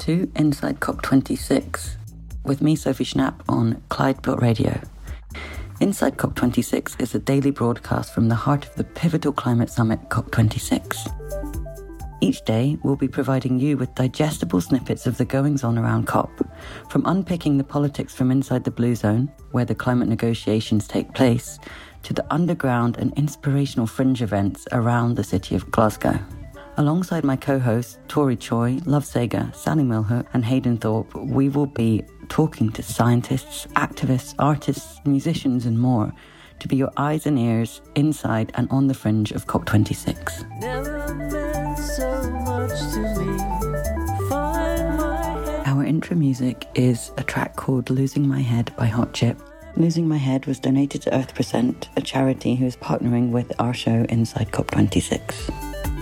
To Inside COP26 with me, Sophie Shnapp, on Clydebilt Radio. Inside COP26 is a daily broadcast from the heart of the pivotal climate summit COP26. Each day, we'll be providing you with digestible snippets of the goings on around COP, from unpicking the politics from inside the Blue Zone, where the climate negotiations take place, to the underground and inspirational fringe events around the city of Glasgow. Alongside my co hosts, Tori Tsui, Love Ssega, Saleemul Huq, and Hayden Thorpe, we will be talking to scientists, activists, artists, musicians, and more to be your eyes and ears inside and on the fringe of COP26. So Our intro music is a track called Losing My Head by Hot Chip. Losing My Head was donated to EarthPercent, a charity who is partnering with our show Inside COP26.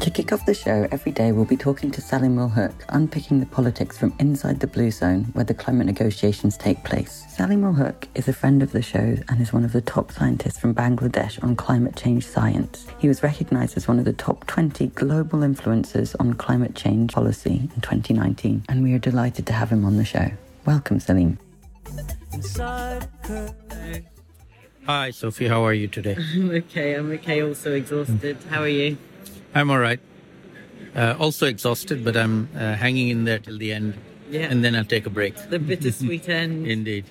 To kick off the show, every day we'll be talking to Saleemul Huq, unpicking the politics from inside the Blue Zone, where the climate negotiations take place. Saleemul Huq is a friend of the show and is one of the top scientists from Bangladesh on climate change science. He was recognized as one of the top 20 global influencers on climate change policy in 2019, and we are delighted to have him on the show. Welcome, Salim. Hi, Sophie. How are you today? I'm okay. I'm okay. Also exhausted. How are you? I'm all right. Uh, also exhausted, but I'm uh, hanging in there till the end. Yeah. And then I'll take a break. The bittersweet end. Indeed.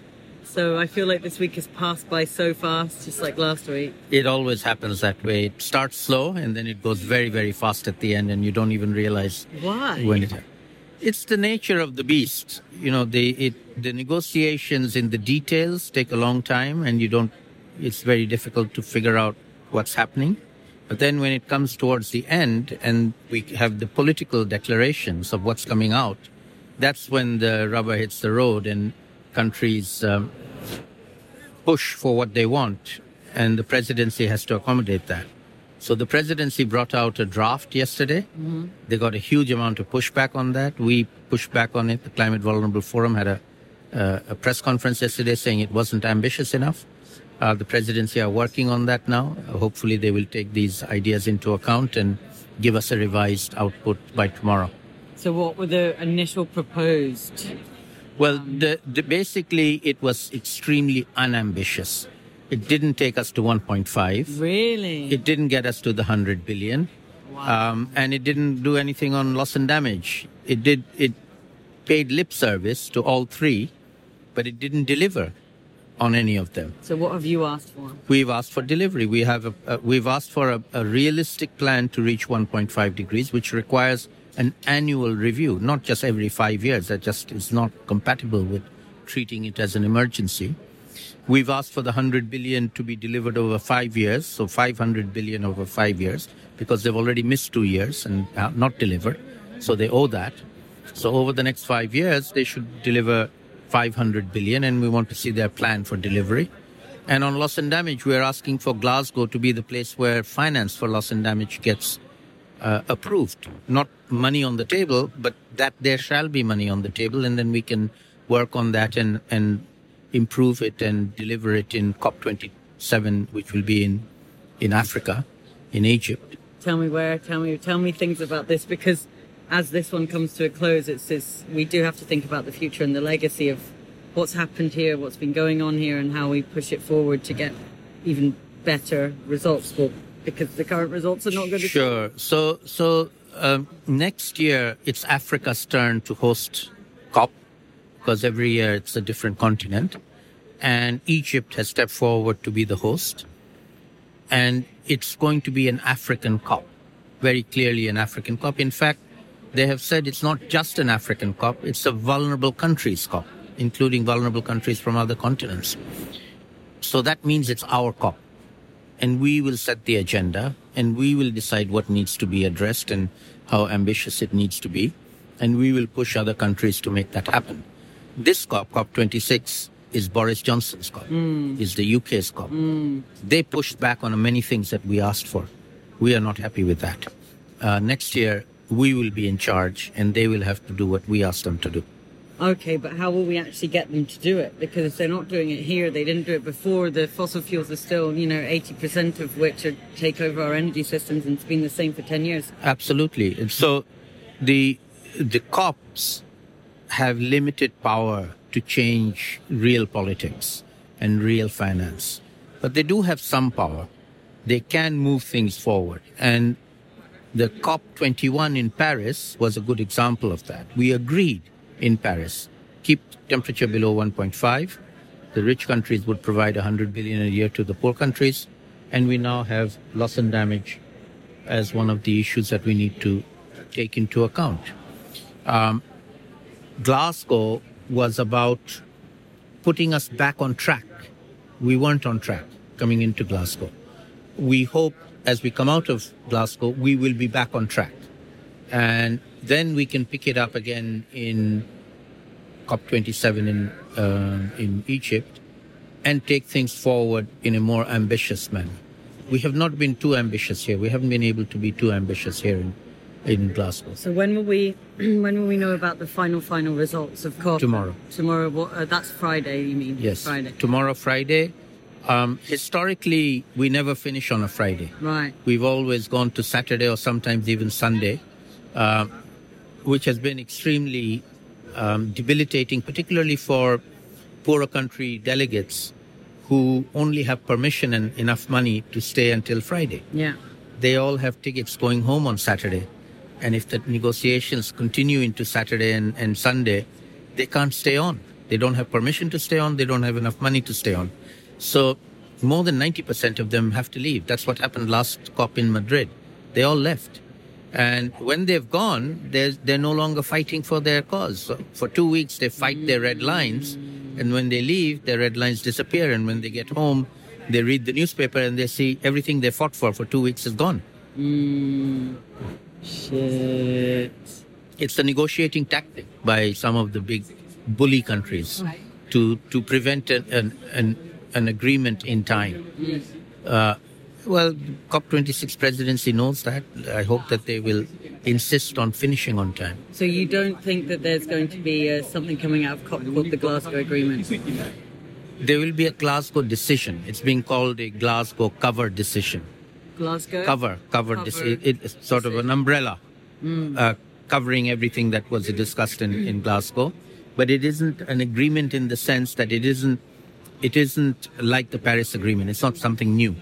So I feel like this week has passed by so fast, just like last week. It always happens that way. It starts slow and then it goes very, very fast at the end, and you don't even realize why. When it. It's the nature of the beast. You know, the it, the negotiations in the details take a long time, and you don't. It's very difficult to figure out what's happening. But then when it comes towards the end and we have the political declarations of what's coming out, that's when the rubber hits the road and countries um, push for what they want. And the presidency has to accommodate that. So the presidency brought out a draft yesterday. Mm-hmm. They got a huge amount of pushback on that. We pushed back on it. The Climate Vulnerable Forum had a, uh, a press conference yesterday saying it wasn't ambitious enough. Uh, the presidency are working on that now. Hopefully, they will take these ideas into account and give us a revised output by tomorrow. So, what were the initial proposed? Well, the, the, basically, it was extremely unambitious. It didn't take us to 1.5. Really? It didn't get us to the 100 billion. Wow. Um, and it didn't do anything on loss and damage. It did. It paid lip service to all three, but it didn't deliver on any of them. So what have you asked for? We've asked for delivery. We have a, we've asked for a, a, realistic plan to reach 1.5 degrees, which requires an annual review, not just every five years. That just is not compatible with treating it as an emergency. We've asked for the 100 billion to be delivered over five years, so 500 billion over five years, because they've already missed two years and not delivered, so they owe that. So over the next five years, they should deliver 500 billion and we want to see their plan for delivery. And on loss and damage, we're asking for Glasgow to be the place where finance for loss and damage gets uh, approved. Not money on the table, but that there shall be money on the table and then we can work on that and, and improve it and deliver it in COP27, which will be in, in Africa, in Egypt. Tell me where, tell me, tell me things about this because as this one comes to a close, it's, it's we do have to think about the future and the legacy of what's happened here, what's been going on here, and how we push it forward to get even better results. Because the current results are not going good. Sure. So, so um, next year it's Africa's turn to host COP because every year it's a different continent, and Egypt has stepped forward to be the host, and it's going to be an African COP, very clearly an African COP. In fact they have said it's not just an African COP, it's a vulnerable countries COP, including vulnerable countries from other continents. So that means it's our COP. And we will set the agenda and we will decide what needs to be addressed and how ambitious it needs to be. And we will push other countries to make that happen. This COP, COP26, is Boris Johnson's COP, mm. is the UK's COP. Mm. They pushed back on many things that we asked for. We are not happy with that. Uh, next year, we will be in charge and they will have to do what we ask them to do. Okay, but how will we actually get them to do it? Because if they're not doing it here, they didn't do it before. The fossil fuels are still, you know, 80% of which are, take over our energy systems, and it's been the same for 10 years. Absolutely. And so the, the COPs have limited power to change real politics and real finance. But they do have some power. They can move things forward. And the COP21 in Paris was a good example of that. We agreed in Paris keep temperature below 1.5. The rich countries would provide 100 billion a year to the poor countries. And we now have loss and damage as one of the issues that we need to take into account. Um, Glasgow was about putting us back on track. We weren't on track coming into Glasgow. We hope as we come out of Glasgow, we will be back on track. And then we can pick it up again in COP27 in, uh, in Egypt and take things forward in a more ambitious manner. We have not been too ambitious here. We haven't been able to be too ambitious here in, in Glasgow. So when will we when will we know about the final final results of COP? Tomorrow. Tomorrow. What, uh, that's Friday. You mean? Yes. Friday. Tomorrow, Friday. Um, historically, we never finish on a Friday. Right. We've always gone to Saturday or sometimes even Sunday, uh, which has been extremely um, debilitating, particularly for poorer country delegates who only have permission and enough money to stay until Friday. Yeah. They all have tickets going home on Saturday. And if the negotiations continue into Saturday and, and Sunday, they can't stay on. They don't have permission to stay on. They don't have enough money to stay on. So more than 90% of them have to leave. That's what happened last COP in Madrid. They all left. And when they've gone, they're, they're no longer fighting for their cause. So for two weeks, they fight their red lines. And when they leave, their red lines disappear. And when they get home, they read the newspaper and they see everything they fought for for two weeks is gone. Mm, shit. It's a negotiating tactic by some of the big bully countries to, to prevent an, an, an an agreement in time. Uh, well, COP26 presidency knows that. I hope that they will insist on finishing on time. So you don't think that there's going to be uh, something coming out of COP called the Glasgow Agreement? There will be a Glasgow decision. It's being called a Glasgow cover decision. Glasgow? Cover, cover. cover. Deci- it, it's sort of an umbrella mm. uh, covering everything that was discussed in, in Glasgow. But it isn't an agreement in the sense that it isn't it isn't like the Paris Agreement. It's not something new.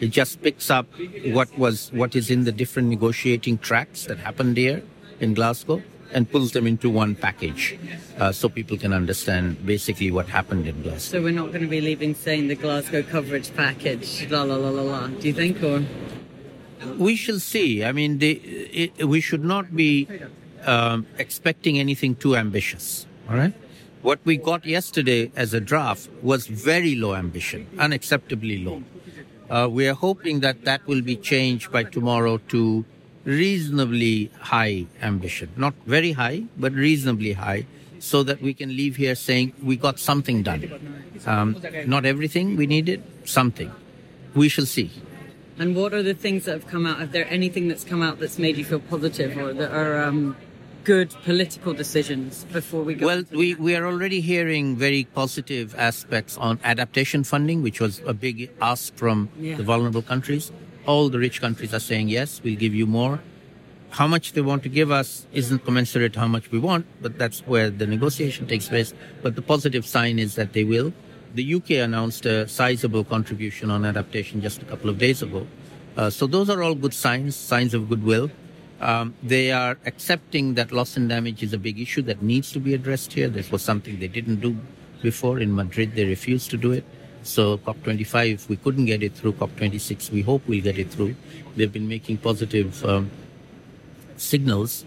It just picks up what was what is in the different negotiating tracks that happened here in Glasgow and pulls them into one package, uh, so people can understand basically what happened in Glasgow. So we're not going to be leaving saying the Glasgow coverage package, la la la la la. Do you think, or? We shall see. I mean, the, it, we should not be um, expecting anything too ambitious. All right. What we got yesterday as a draft was very low ambition, unacceptably low. Uh, we are hoping that that will be changed by tomorrow to reasonably high ambition. Not very high, but reasonably high, so that we can leave here saying we got something done. Um, not everything we needed, something. We shall see. And what are the things that have come out? Is there anything that's come out that's made you feel positive or that are um, good political decisions before we go? Well, we, we are already hearing very positive aspects on adaptation funding, which was a big ask from yeah. the vulnerable countries. All the rich countries are saying, yes, we'll give you more. How much they want to give us isn't commensurate to how much we want, but that's where the negotiation takes place. But the positive sign is that they will. The UK announced a sizable contribution on adaptation just a couple of days ago. Uh, so those are all good signs, signs of goodwill. Um, they are accepting that loss and damage is a big issue that needs to be addressed here. This was something they didn't do before. In Madrid, they refused to do it. So COP25, if we couldn't get it through. COP26, we hope we'll get it through. They've been making positive um, signals.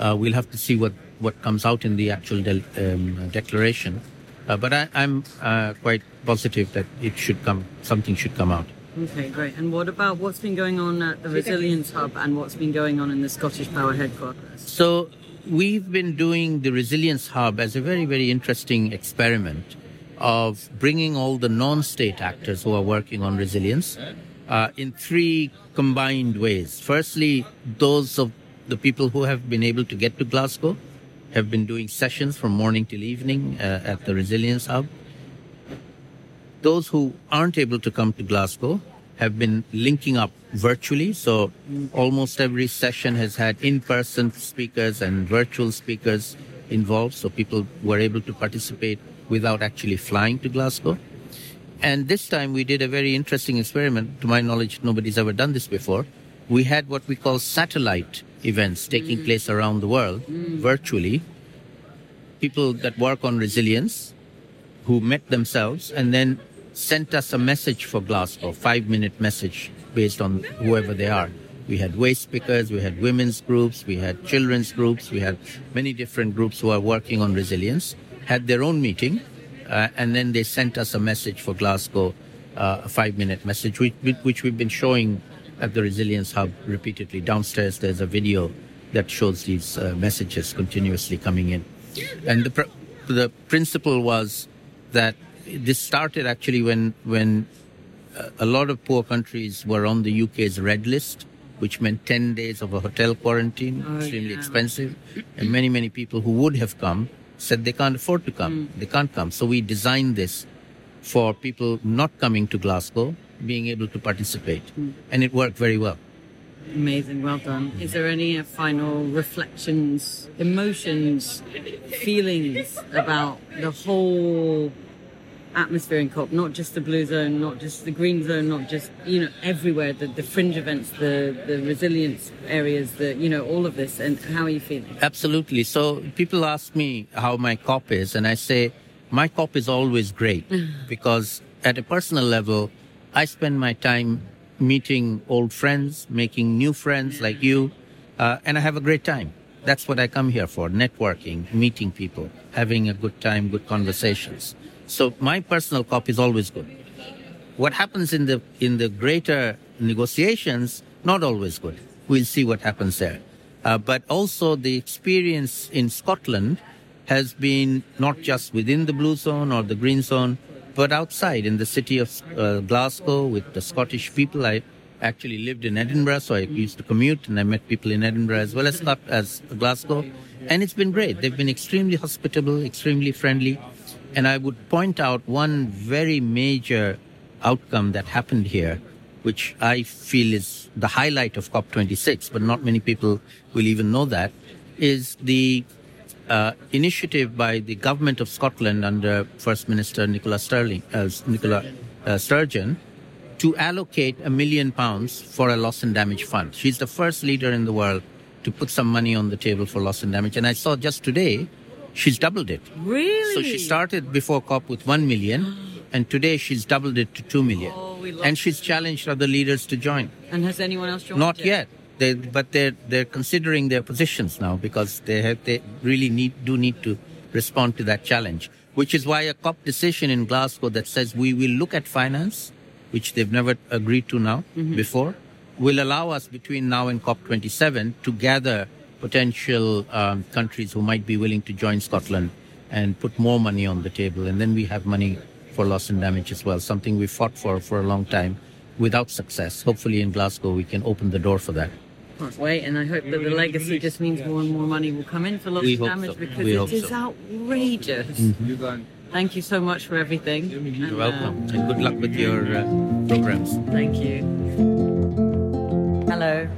Uh, we'll have to see what, what comes out in the actual de- um, declaration. Uh, but I, am uh, quite positive that it should come, something should come out. Okay, great. And what about what's been going on at the Resilience Hub and what's been going on in the Scottish Power headquarters? So, we've been doing the Resilience Hub as a very, very interesting experiment of bringing all the non state actors who are working on resilience uh, in three combined ways. Firstly, those of the people who have been able to get to Glasgow, have been doing sessions from morning till evening uh, at the Resilience Hub. Those who aren't able to come to Glasgow have been linking up virtually. So almost every session has had in-person speakers and virtual speakers involved. So people were able to participate without actually flying to Glasgow. And this time we did a very interesting experiment. To my knowledge, nobody's ever done this before. We had what we call satellite events taking mm. place around the world mm. virtually. People that work on resilience who met themselves and then sent us a message for Glasgow, five minute message based on whoever they are. We had waste speakers, we had women's groups, we had children's groups, we had many different groups who are working on resilience, had their own meeting, uh, and then they sent us a message for Glasgow, uh, a five minute message, which, which we've been showing at the Resilience Hub repeatedly. Downstairs, there's a video that shows these uh, messages continuously coming in. And the, pr- the principle was that this started actually when, when uh, a lot of poor countries were on the UK's red list, which meant 10 days of a hotel quarantine, oh, extremely yeah. expensive. And many, many people who would have come said they can't afford to come. Mm. They can't come. So we designed this for people not coming to Glasgow being able to participate. Mm. And it worked very well. Amazing, well done. Is there any final reflections, emotions, feelings about the whole atmosphere in COP, not just the blue zone, not just the green zone, not just, you know, everywhere, the, the fringe events, the, the resilience areas, the, you know, all of this. And how are you feeling? Absolutely. So people ask me how my COP is, and I say, my COP is always great because at a personal level, I spend my time meeting old friends, making new friends like you, uh, and I have a great time. That's what I come here for networking, meeting people, having a good time, good conversations. So my personal COP is always good. What happens in the in the greater negotiations, not always good. We'll see what happens there. Uh, but also the experience in Scotland has been not just within the blue zone or the green zone, but outside in the city of uh, Glasgow with the Scottish people. I actually lived in Edinburgh, so I used to commute and I met people in Edinburgh as well as, as Glasgow. And it's been great. They've been extremely hospitable, extremely friendly. And I would point out one very major outcome that happened here, which I feel is the highlight of COP26, but not many people will even know that, is the uh, initiative by the government of Scotland under First Minister Nicola Stirling, uh, Nicola uh, Sturgeon, to allocate a million pounds for a loss and damage fund. She's the first leader in the world to put some money on the table for loss and damage. And I saw just today she's doubled it. Really? So she started before COP with 1 million, and today she's doubled it to 2 million. Oh, we love and she's challenged other leaders to join. And has anyone else joined? Not yet. They, but they're they're considering their positions now because they have they really need do need to respond to that challenge. Which is why a COP decision in Glasgow that says we will look at finance, which they've never agreed to now mm-hmm. before, will allow us between now and COP27 to gather potential um, countries who might be willing to join Scotland and put more money on the table. And then we have money for loss and damage as well, something we fought for for a long time without success. Hopefully in Glasgow we can open the door for that. Can't wait, and I hope that the legacy just means more and more money will come in for loss and damage so. because we it is so. outrageous. Mm-hmm. Thank you so much for everything. You're and, welcome, uh, and good luck with your uh, programs. Thank you. Hello.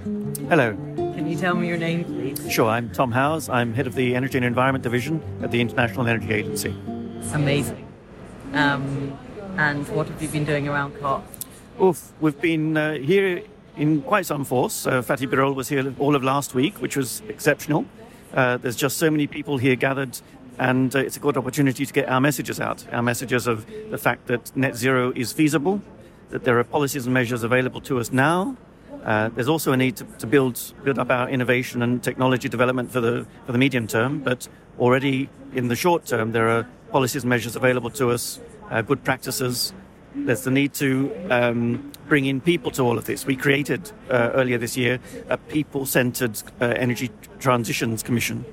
Hello. Tell me your name, please? Sure, I'm Tom Howes. I'm head of the Energy and Environment Division at the International Energy Agency. Amazing. Um, and what have you been doing around COP? Oof, we've been uh, here in quite some force. Uh, Fatih Birol was here all of last week, which was exceptional. Uh, there's just so many people here gathered, and uh, it's a good opportunity to get our messages out. Our messages of the fact that net zero is feasible, that there are policies and measures available to us now uh, there's also a need to, to, build build up our innovation and technology development for the for the medium term, but already in the short term there are policies and measures available to us, uh, good practices. There's the need to um, bring in people to all of this. We created uh, earlier this year a people-centered uh, energy transitions commission,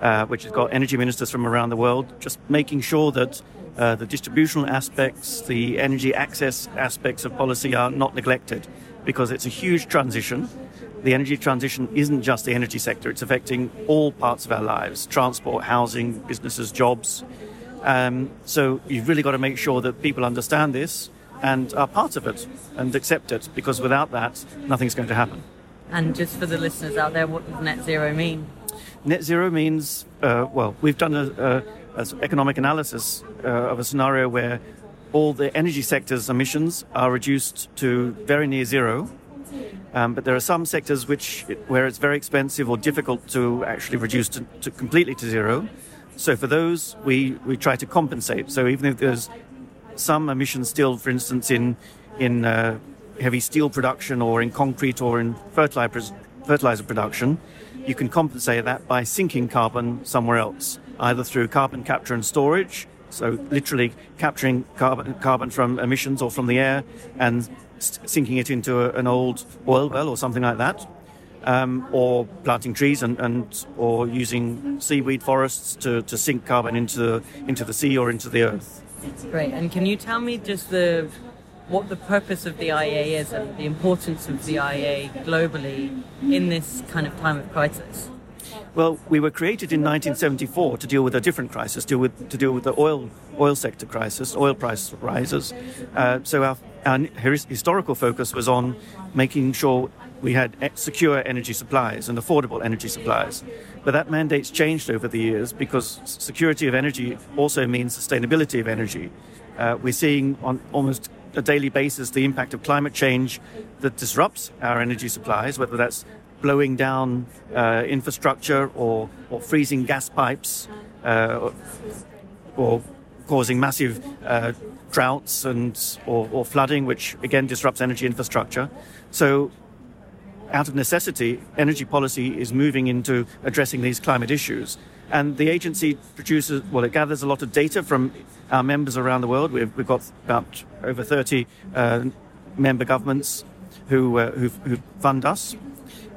uh, which has got energy ministers from around the world, just making sure that uh, the distributional aspects, the energy access aspects of policy are not neglected because it's a huge transition. the energy transition isn't just the energy sector, it's affecting all parts of our lives transport, housing, businesses, jobs. Um, so you've really got to make sure that people understand this and are part of it and accept it because without that, nothing's going to happen. And just for the listeners out there, what does net zero mean? Net zero means, uh, well, we've done an economic analysis uh, of a scenario where all the energy sector's emissions are reduced to very near zero. Um, but there are some sectors which, where it's very expensive or difficult to actually reduce to, to completely to zero. So for those, we, we try to compensate. So even if there's some emissions still, for instance, in in uh, heavy steel production or in concrete or in fertilizer fertilizer production, you can compensate that by sinking carbon somewhere else, either through carbon capture and storage, so literally capturing carbon, carbon from emissions or from the air and sinking it into a, an old oil well or something like that, um, or planting trees and, and or using seaweed forests to, to sink carbon into the, into the sea or into the earth. Great. And can you tell me just the what the purpose of the IEA is and the importance of the IEA globally in this kind of time of crisis? Well, we were created in 1974 to deal with a different crisis, deal with, to deal with the oil oil sector crisis, oil price rises. Uh, so our, our historical focus was on making sure we had secure energy supplies and affordable energy supplies. But that mandate's changed over the years because security of energy also means sustainability of energy. Uh, we're seeing on almost a daily basis the impact of climate change that disrupts our energy supplies, whether that's blowing down uh, infrastructure or, or freezing gas pipes uh, or causing massive uh, droughts and or, or, flooding, which again disrupts energy infrastructure. So, out of necessity, energy policy is moving into addressing these climate issues. And the agency produces, well, it gathers a lot of data from our members around the world. We've, we've got about over 30 uh, member governments who, uh, who fund us.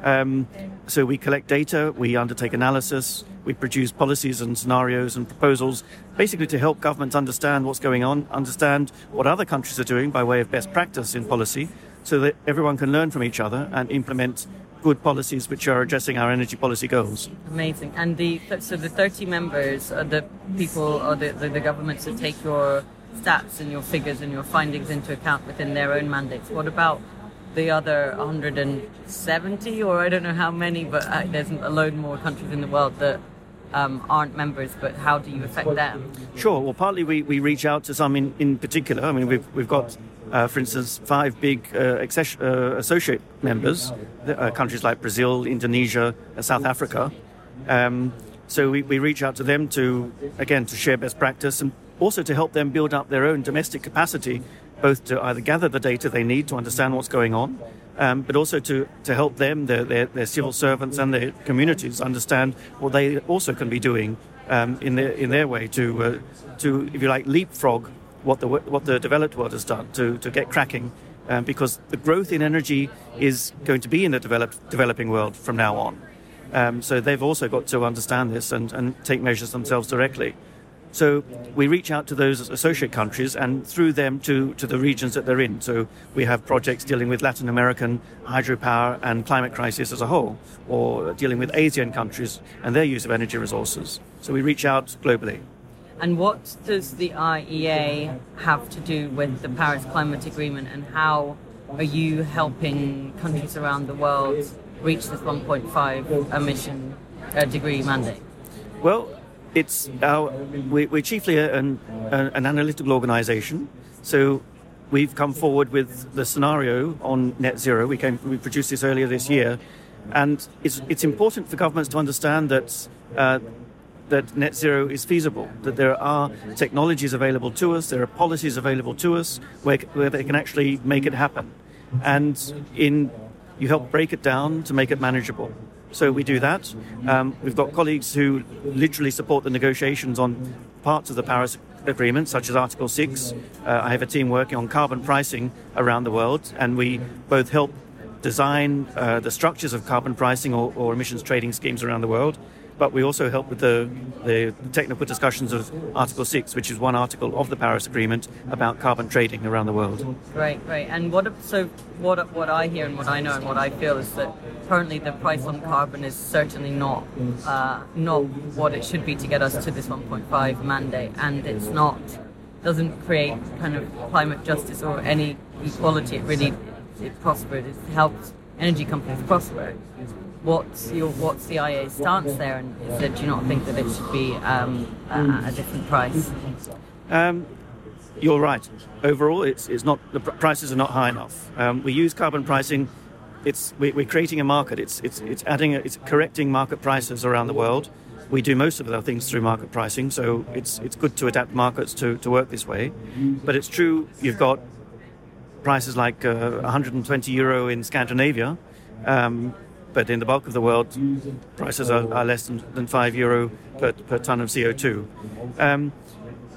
Um, so we collect data, we undertake analysis, we produce policies and scenarios and proposals, basically to help governments understand what's going on, understand what other countries are doing by way of best practice in policy, so that everyone can learn from each other and implement good policies which are addressing our energy policy goals. Amazing. And the so the 30 members are the people or the, the, the governments that take your stats and your figures and your findings into account within their own mandates. What about the other 170 or I don't know how many, but uh, there's a load more countries in the world that um, aren't members, but how do you affect them? Sure. Well, partly we, we reach out to some in, in particular. I mean, we've, we've got, uh, for instance, five big uh, uh, associate members, uh, countries like Brazil, Indonesia, uh, South Africa. Um, so we, we reach out to them to, again, to share best practice and also to help them build up their own domestic capacity, both to either gather the data they need to understand what's going on, um, but also to, to help them, their, their, their, civil servants and their communities understand what they also can be doing um, in, their, in their way to, uh, to, if you like, leapfrog what the, what the developed world has done to, to get cracking. Um, because the growth in energy is going to be in the developed, developing world from now on. Um, so they've also got to understand this and, and take measures themselves directly. So we reach out to those associate countries and through them to, to the regions that they're in. So we have projects dealing with Latin American hydropower and climate crisis as a whole, or dealing with Asian countries and their use of energy resources. So we reach out globally. And what does the IEA have to do with the Paris Climate Agreement and how are you helping countries around the world reach this 1.5 emission uh, degree mandate? Well, it's our, we, are chiefly an, an analytical organization. So we've come forward with the scenario on net zero. We, came, we produced this earlier this year. And it's, it's important for governments to understand that, uh, that net zero is feasible, that there are technologies available to us, there are policies available to us where, where they can actually make it happen. And in, you help break it down to make it manageable. So we do that. Um, we've got colleagues who literally support the negotiations on parts of the Paris Agreement, such as Article 6. Uh, I have a team working on carbon pricing around the world, and we both help design uh, the structures of carbon pricing or, or, emissions trading schemes around the world. But we also help with the, the technical discussions of Article 6, which is one article of the Paris Agreement about carbon trading around the world. Great, great. And what so what what I hear and what I know and what I feel is that currently the price on carbon is certainly not uh, not what it should be to get us to this 1.5 mandate, and it's not doesn't create kind of climate justice or any equality. It really it prospered. It helps energy companies prosper what's your what's the IA stance there, and is do you not think that it should be um, a, a, different price? Um, you're right. Overall, it's, it's not the prices are not high enough. Um, we use carbon pricing. It's we, are creating a market. It's it's it's adding a, it's correcting market prices around the world. We do most of our things through market pricing, so it's it's good to adapt markets to, to work this way. But it's true you've got prices like uh, 120 euro in Scandinavia. Um, but in the bulk of the world, prices are, are less than, than, 5 euro per, per ton of CO2. Um,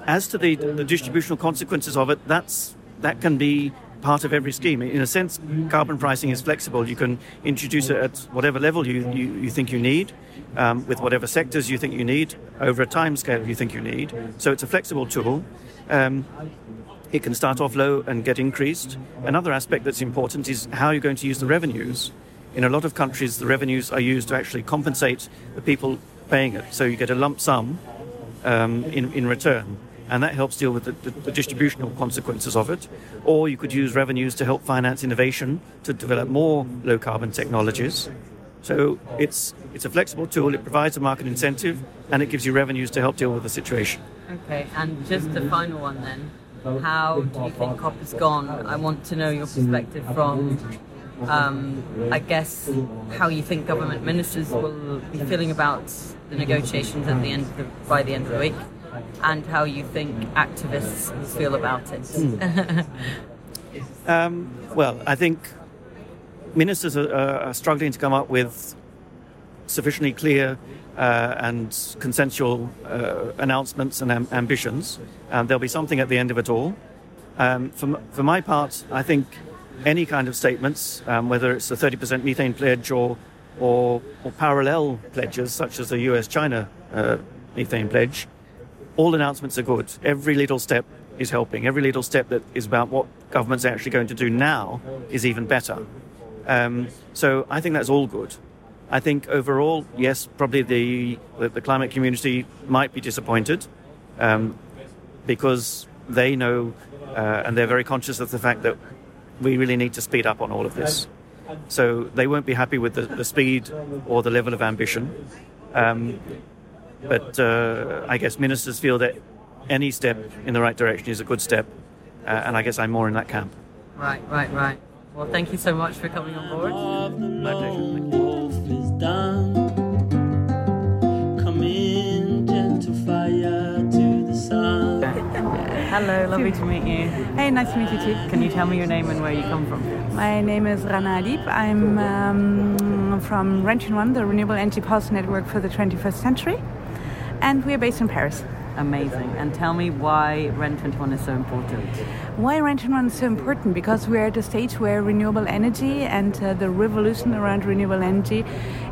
as to the, the distributional consequences of it, that's, that can be part of every scheme. In a sense, carbon pricing is flexible. You can introduce it at whatever level you, you, you think you need, um, with whatever sectors you think you need, over a time scale you think you need. So it's a flexible tool. Um, it can start off low and get increased. Another aspect that's important is how you're going to use the revenues in a lot of countries, the revenues are used to actually compensate the people paying it. So you get a lump sum um, in, in return, and that helps deal with the, the, the, distributional consequences of it. Or you could use revenues to help finance innovation to develop more low carbon technologies. So it's, it's a flexible tool, it provides a market incentive, and it gives you revenues to help deal with the situation. Okay, and just the final one then. How do you think COP has gone? I want to know your perspective from um, I guess how you think government ministers will be feeling about the negotiations at the end the, by the end of the week, and how you think activists will feel about it. Um, well, I think ministers are, are, struggling to come up with sufficiently clear uh, and consensual uh, announcements and am- ambitions. And there'll be something at the end of it all. Um, for, for my part, I think any kind of statements, um, whether it's a 30% methane pledge or, or, or, parallel pledges, such as the US China uh, methane pledge, all announcements are good. Every little step is helping. Every little step that is about what government's are actually going to do now is even better. Um, so I think that's all good. I think overall, yes, probably the, the, the climate community might be disappointed um, because they know uh, and they're very conscious of the fact that we really need to speed up on all of this. So they won't be happy with the, the speed or the level of ambition. Um, but uh, I guess ministers feel that any step in the right direction is a good step, uh, and I guess I'm more in that camp. Right, right, right. Well, thank you so much for coming on board. My pleasure. Hello, lovely to meet you. Hey, nice to meet you too. Can you tell me your name and where you come from? My name is Rana Adib. I'm um, from REN 21, the Renewable Energy Policy Network for the 21st Century, and we are based in Paris. Amazing. And tell me why REN 21 is so important. Why REN 21 is so important? Because we're at a stage where renewable energy and uh, the revolution around renewable energy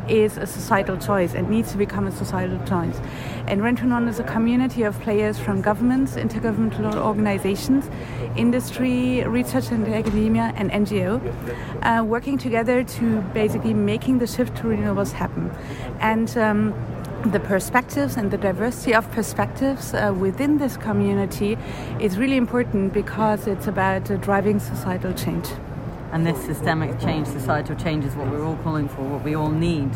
is a societal choice and needs to become a societal choice. And REN 21 is a community of players from governments, intergovernmental organizations, industry, research and academia, and NGO, uh, working together to basically making the shift to renewables happen. And um, the perspectives and the diversity of perspectives uh, within this community is really important because it's about uh, driving societal change. And this systemic change, societal change, is what we're all calling for, what we all need.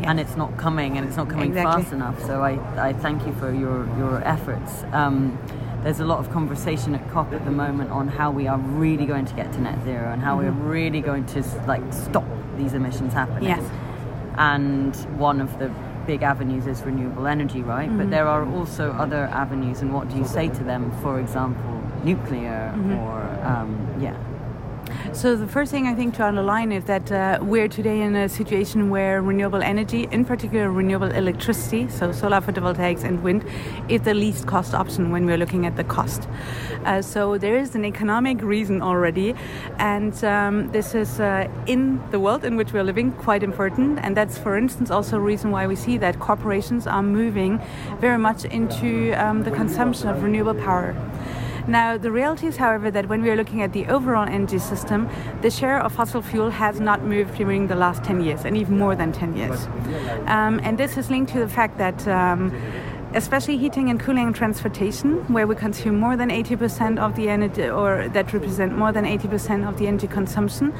Yeah. And it's not coming, and it's not coming exactly. fast enough. So I, I thank you for your, your efforts. Um, there's a lot of conversation at COP at the moment on how we are really going to get to net zero and how mm-hmm. we're really going to like stop these emissions happening. Yes. And one of the big avenues is renewable energy, right? Mm-hmm. But there are also other avenues, and what do you say to them? For example, nuclear mm-hmm. or um, yeah. So the first thing I think to underline is that uh, we're today in a situation where renewable energy, in particular renewable electricity, so solar photovoltaics and wind, is the least cost option when we're looking at the cost. Uh, so there is an economic reason already, and um, this is uh, in the world in which we're living quite important. And that's, for instance, also a reason why we see that corporations are moving very much into um, the consumption of renewable power. Now, the reality is, however, that when we are looking at the overall energy system, the share of fossil fuel has not moved during the last 10 years, and even more than 10 years. Um, and this is linked to the fact that. Um, especially heating and cooling and transportation, where we consume more than 80% of the energy, or that represent more than 80% of the energy consumption,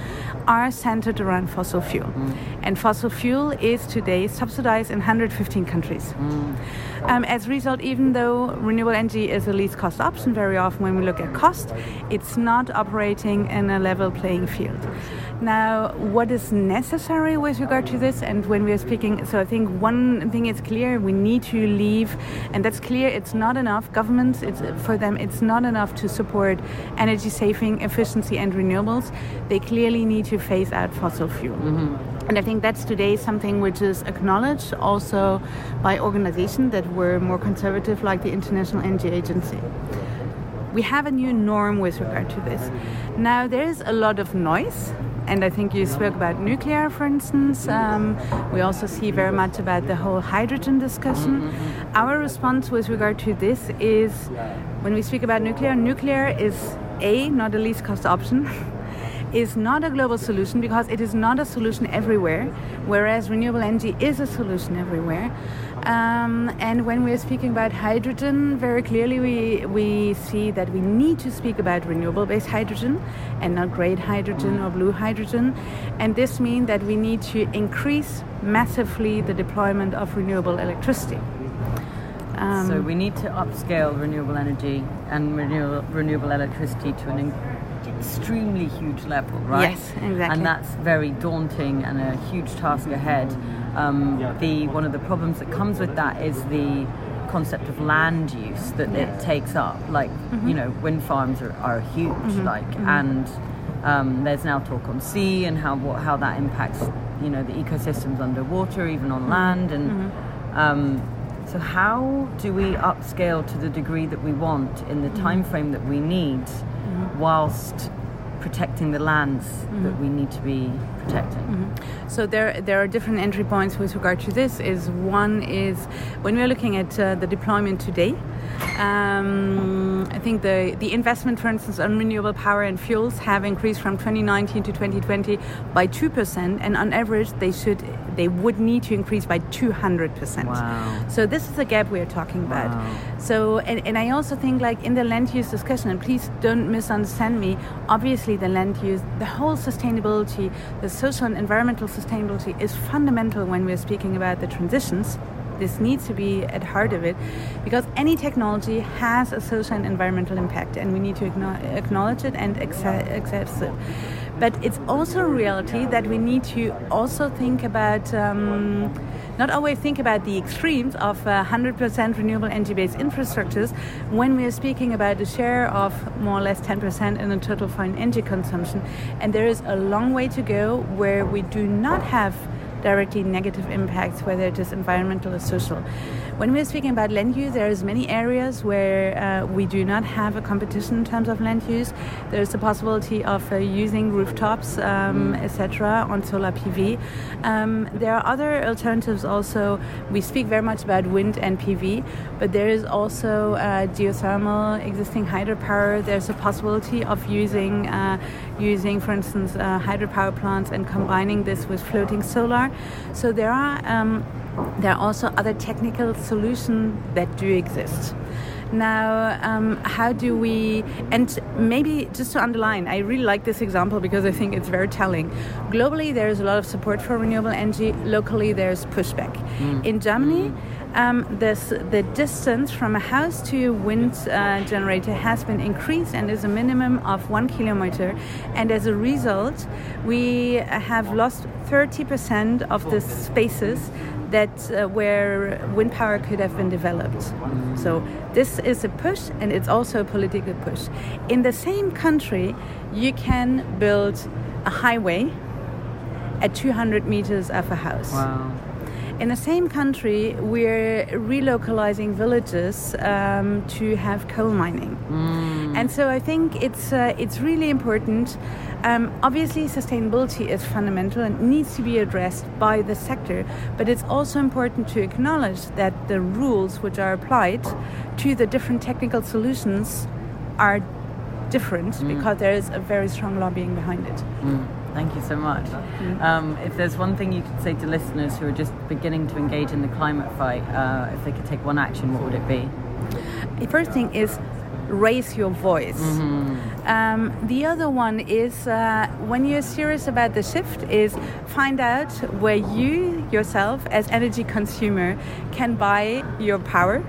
are centered around fossil fuel. Mm. And fossil fuel is today subsidized in 115 countries. Mm. Um, as a result, even though renewable energy is a least cost option, very often when we look at cost, it's not operating in a level playing field. Now, what is necessary with regard to this, and when we are speaking, so I think one thing is clear: we need to leave, and that's clear. It's not enough. Governments, it's for them, it's not enough to support energy saving, efficiency, and renewables. They clearly need to phase out fossil fuel. Mm-hmm. And I think that's today something which is acknowledged also by organizations that were more conservative, like the International Energy Agency we have a new norm with regard to this. Now, there is a lot of noise and I think you spoke about nuclear, for instance. Um, we also see very much about the whole hydrogen discussion. Our response with regard to this is when we speak about nuclear, nuclear is A, not the least cost option. is not a global solution because it is not a solution everywhere, whereas renewable energy is a solution everywhere. Um, and when we're speaking about hydrogen, very clearly we, we see that we need to speak about renewable based hydrogen and not grey hydrogen or blue hydrogen. And this means that we need to increase massively the deployment of renewable electricity. Um, so we need to upscale renewable energy and renewable, renewable electricity to an extremely huge level, right? Yes, exactly. And that's very daunting and a huge task ahead. Um, the one of the problems that comes with that is the concept of land use that it takes up. Like mm-hmm. you know, wind farms are, are huge, mm-hmm. like mm-hmm. and um, there's now talk on sea and how what, how that impacts you know the ecosystems underwater, even on mm-hmm. land, and mm-hmm. um, so how do we upscale to the degree that we want in the mm-hmm. time frame that we need, whilst protecting the lands mm-hmm. that we need to be protecting. Mm-hmm. So there, there are different entry points with regard to this. Is one is when we're looking at uh, the deployment today. Um, I think the, the investment, for instance, on renewable power and fuels have increased from 2019 to 2020 by 2%, and on average, they should they would need to increase by 200%. Wow. So this is the gap we're talking about. Wow. So, and, and I also think like in the land use discussion, and please don't misunderstand me, obviously the land use, the whole sustainability, the social and environmental sustainability is fundamental when we're speaking about the transitions this needs to be at heart of it because any technology has a social and environmental impact and we need to acknowledge it and accept, it but it's also a reality that we need to also think about um, not always think about the extremes of uh, 100% renewable energy based infrastructures when we are speaking about the share of more or less 10% in the total foreign energy consumption. And there is a long way to go where we do not have directly negative impacts, whether it is environmental or social. When we're speaking about land use, there is many areas where uh, we do not have a competition in terms of land use. There's the possibility of uh, using rooftops, um, mm. etc., on solar PV. Um, there are other alternatives also. We speak very much about wind and PV, but there is also uh, geothermal, existing hydropower. There's a possibility of using, uh, using, for instance, uh, hydropower plants and combining this with floating solar. So there are um, there are also other technical solutions that do exist. Now, um, how do we, and maybe just to underline, I really like this example because I think it's very telling. Globally, there is a lot of support for renewable energy, locally, there's pushback. Mm. In Germany, mm um, this, the distance from a house to a wind uh, generator has been increased and is a minimum of one kilometer. And as a result, we have lost 30% of the spaces that uh, where wind power could have been developed. So this is a push, and it's also a political push. In the same country, you can build a highway at 200 meters of a house. Wow. In the same country, we're relocalizing villages um, to have coal mining, and so I think it's uh, it's really important. Um, obviously, sustainability is fundamental and needs to be addressed by the sector, but it's also important to acknowledge that the rules which are applied to the different technical solutions are different because there is a very strong lobbying behind it. Thank you so much. Um, if there's one thing you could say to listeners who are just beginning to engage in the climate fight, uh, if they could take one action, what would it be? The first thing is raise your voice. Um, the other one is uh, when you're serious about the shift is find out where you yourself as energy consumer can buy your power.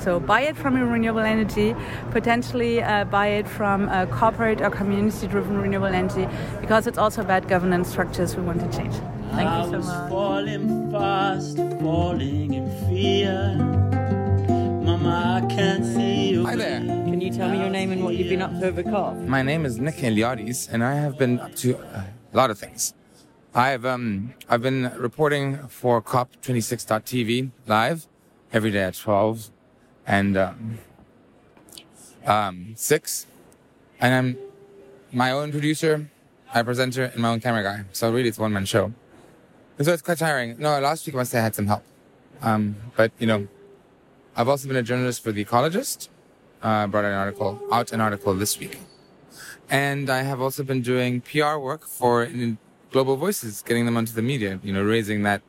So buy it from a renewable energy, potentially uh, buy it from a corporate or community-driven renewable energy, because it's also about governance structures we want to change. Thank I you so was much. falling fast, falling in fear. Mama, I can't see you. Hi there. Can you tell me your name and what you've been up to over COP? My name is Nick Eliades, and I have been up to a lot of things. I've um I've been reporting for COP26.tv live every day at 12 and um, um, 6, and I'm my own producer, my presenter, and my own camera guy. So really, it's one man show. And so it's quite tiring. No, last week I must say I had some help, um, but you know, I've also been a journalist for The Ecologist. Uh, brought an article out an article this week. And I have also been doing PR work for Global Voices, getting them onto the media, you know, raising that,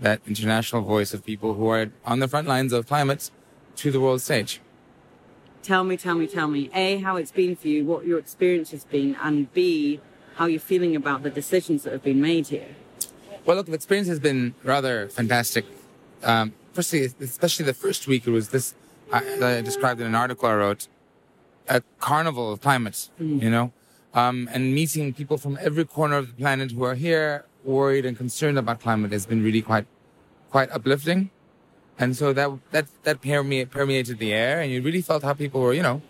that international voice of people who are on the front lines of climate to the world stage. Tell me, tell me, tell me. A, how it's been for you, what your experience has been, and B, how you're feeling about the decisions that have been made here. Well, look, the experience has been rather fantastic. Um, firstly, especially the first week, it was this, I, I described in an article I wrote, a carnival of climate, you know, um, and meeting people from every corner of the planet who are here, worried and concerned about climate has been really quite, quite uplifting. And so that, that, that perme- permeated the air and you really felt how people were, you know,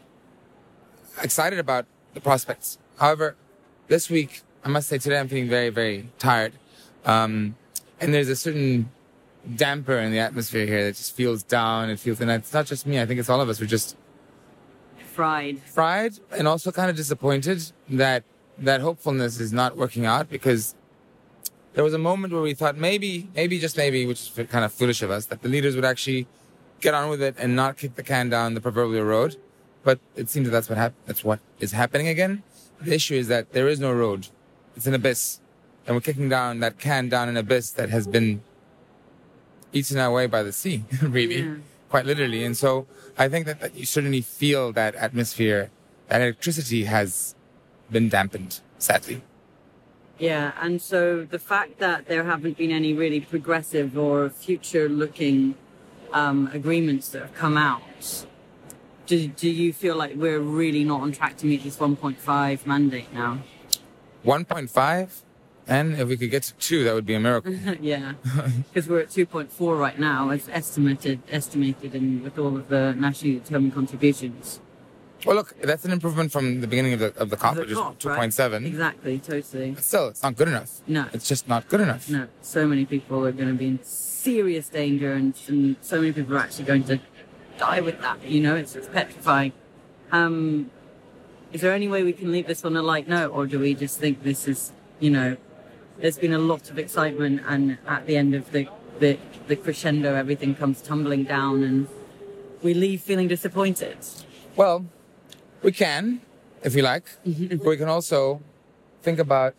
excited about the prospects. However, this week, I must say today I'm feeling very, very tired. Um, and there's a certain damper in the atmosphere here that just feels down. It feels, and it's not just me. I think it's all of us. We're just Fried. fried and also kind of disappointed that that hopefulness is not working out because there was a moment where we thought maybe, maybe just maybe, which is kind of foolish of us, that the leaders would actually get on with it and not kick the can down the proverbial road. But it seems that that's what hap- that's what is happening again. The issue is that there is no road; it's an abyss, and we're kicking down that can down an abyss that has been eaten away by the sea, really, quite literally. And so I think that, that you certainly feel that atmosphere, that electricity has been dampened, sadly. Yeah, and so the fact that there haven't been any really progressive or future looking um, agreements that have come out, do, do you feel like we're really not on track to meet this 1.5 mandate now? 1.5, and if we could get to 2, that would be a miracle. yeah, because we're at 2.4 right now, as estimated, estimated, and with all of the nationally determined contributions. Well, look, that's an improvement from the beginning of the, of the COP, The which is COP, right? 2.7. Exactly, totally. But still, it's not good enough. No. It's just not good enough. No, so many people are going to be in serious danger, and, and so many people are actually going to die with that. You know, it's, it's petrifying. Um, is there any way we can leave this on a light note, or do we just think this is, you know, there's been a lot of excitement, and at the end of the the, the crescendo, everything comes tumbling down, and we leave feeling disappointed. Well, we can, if you like. Mm-hmm. but we can also think about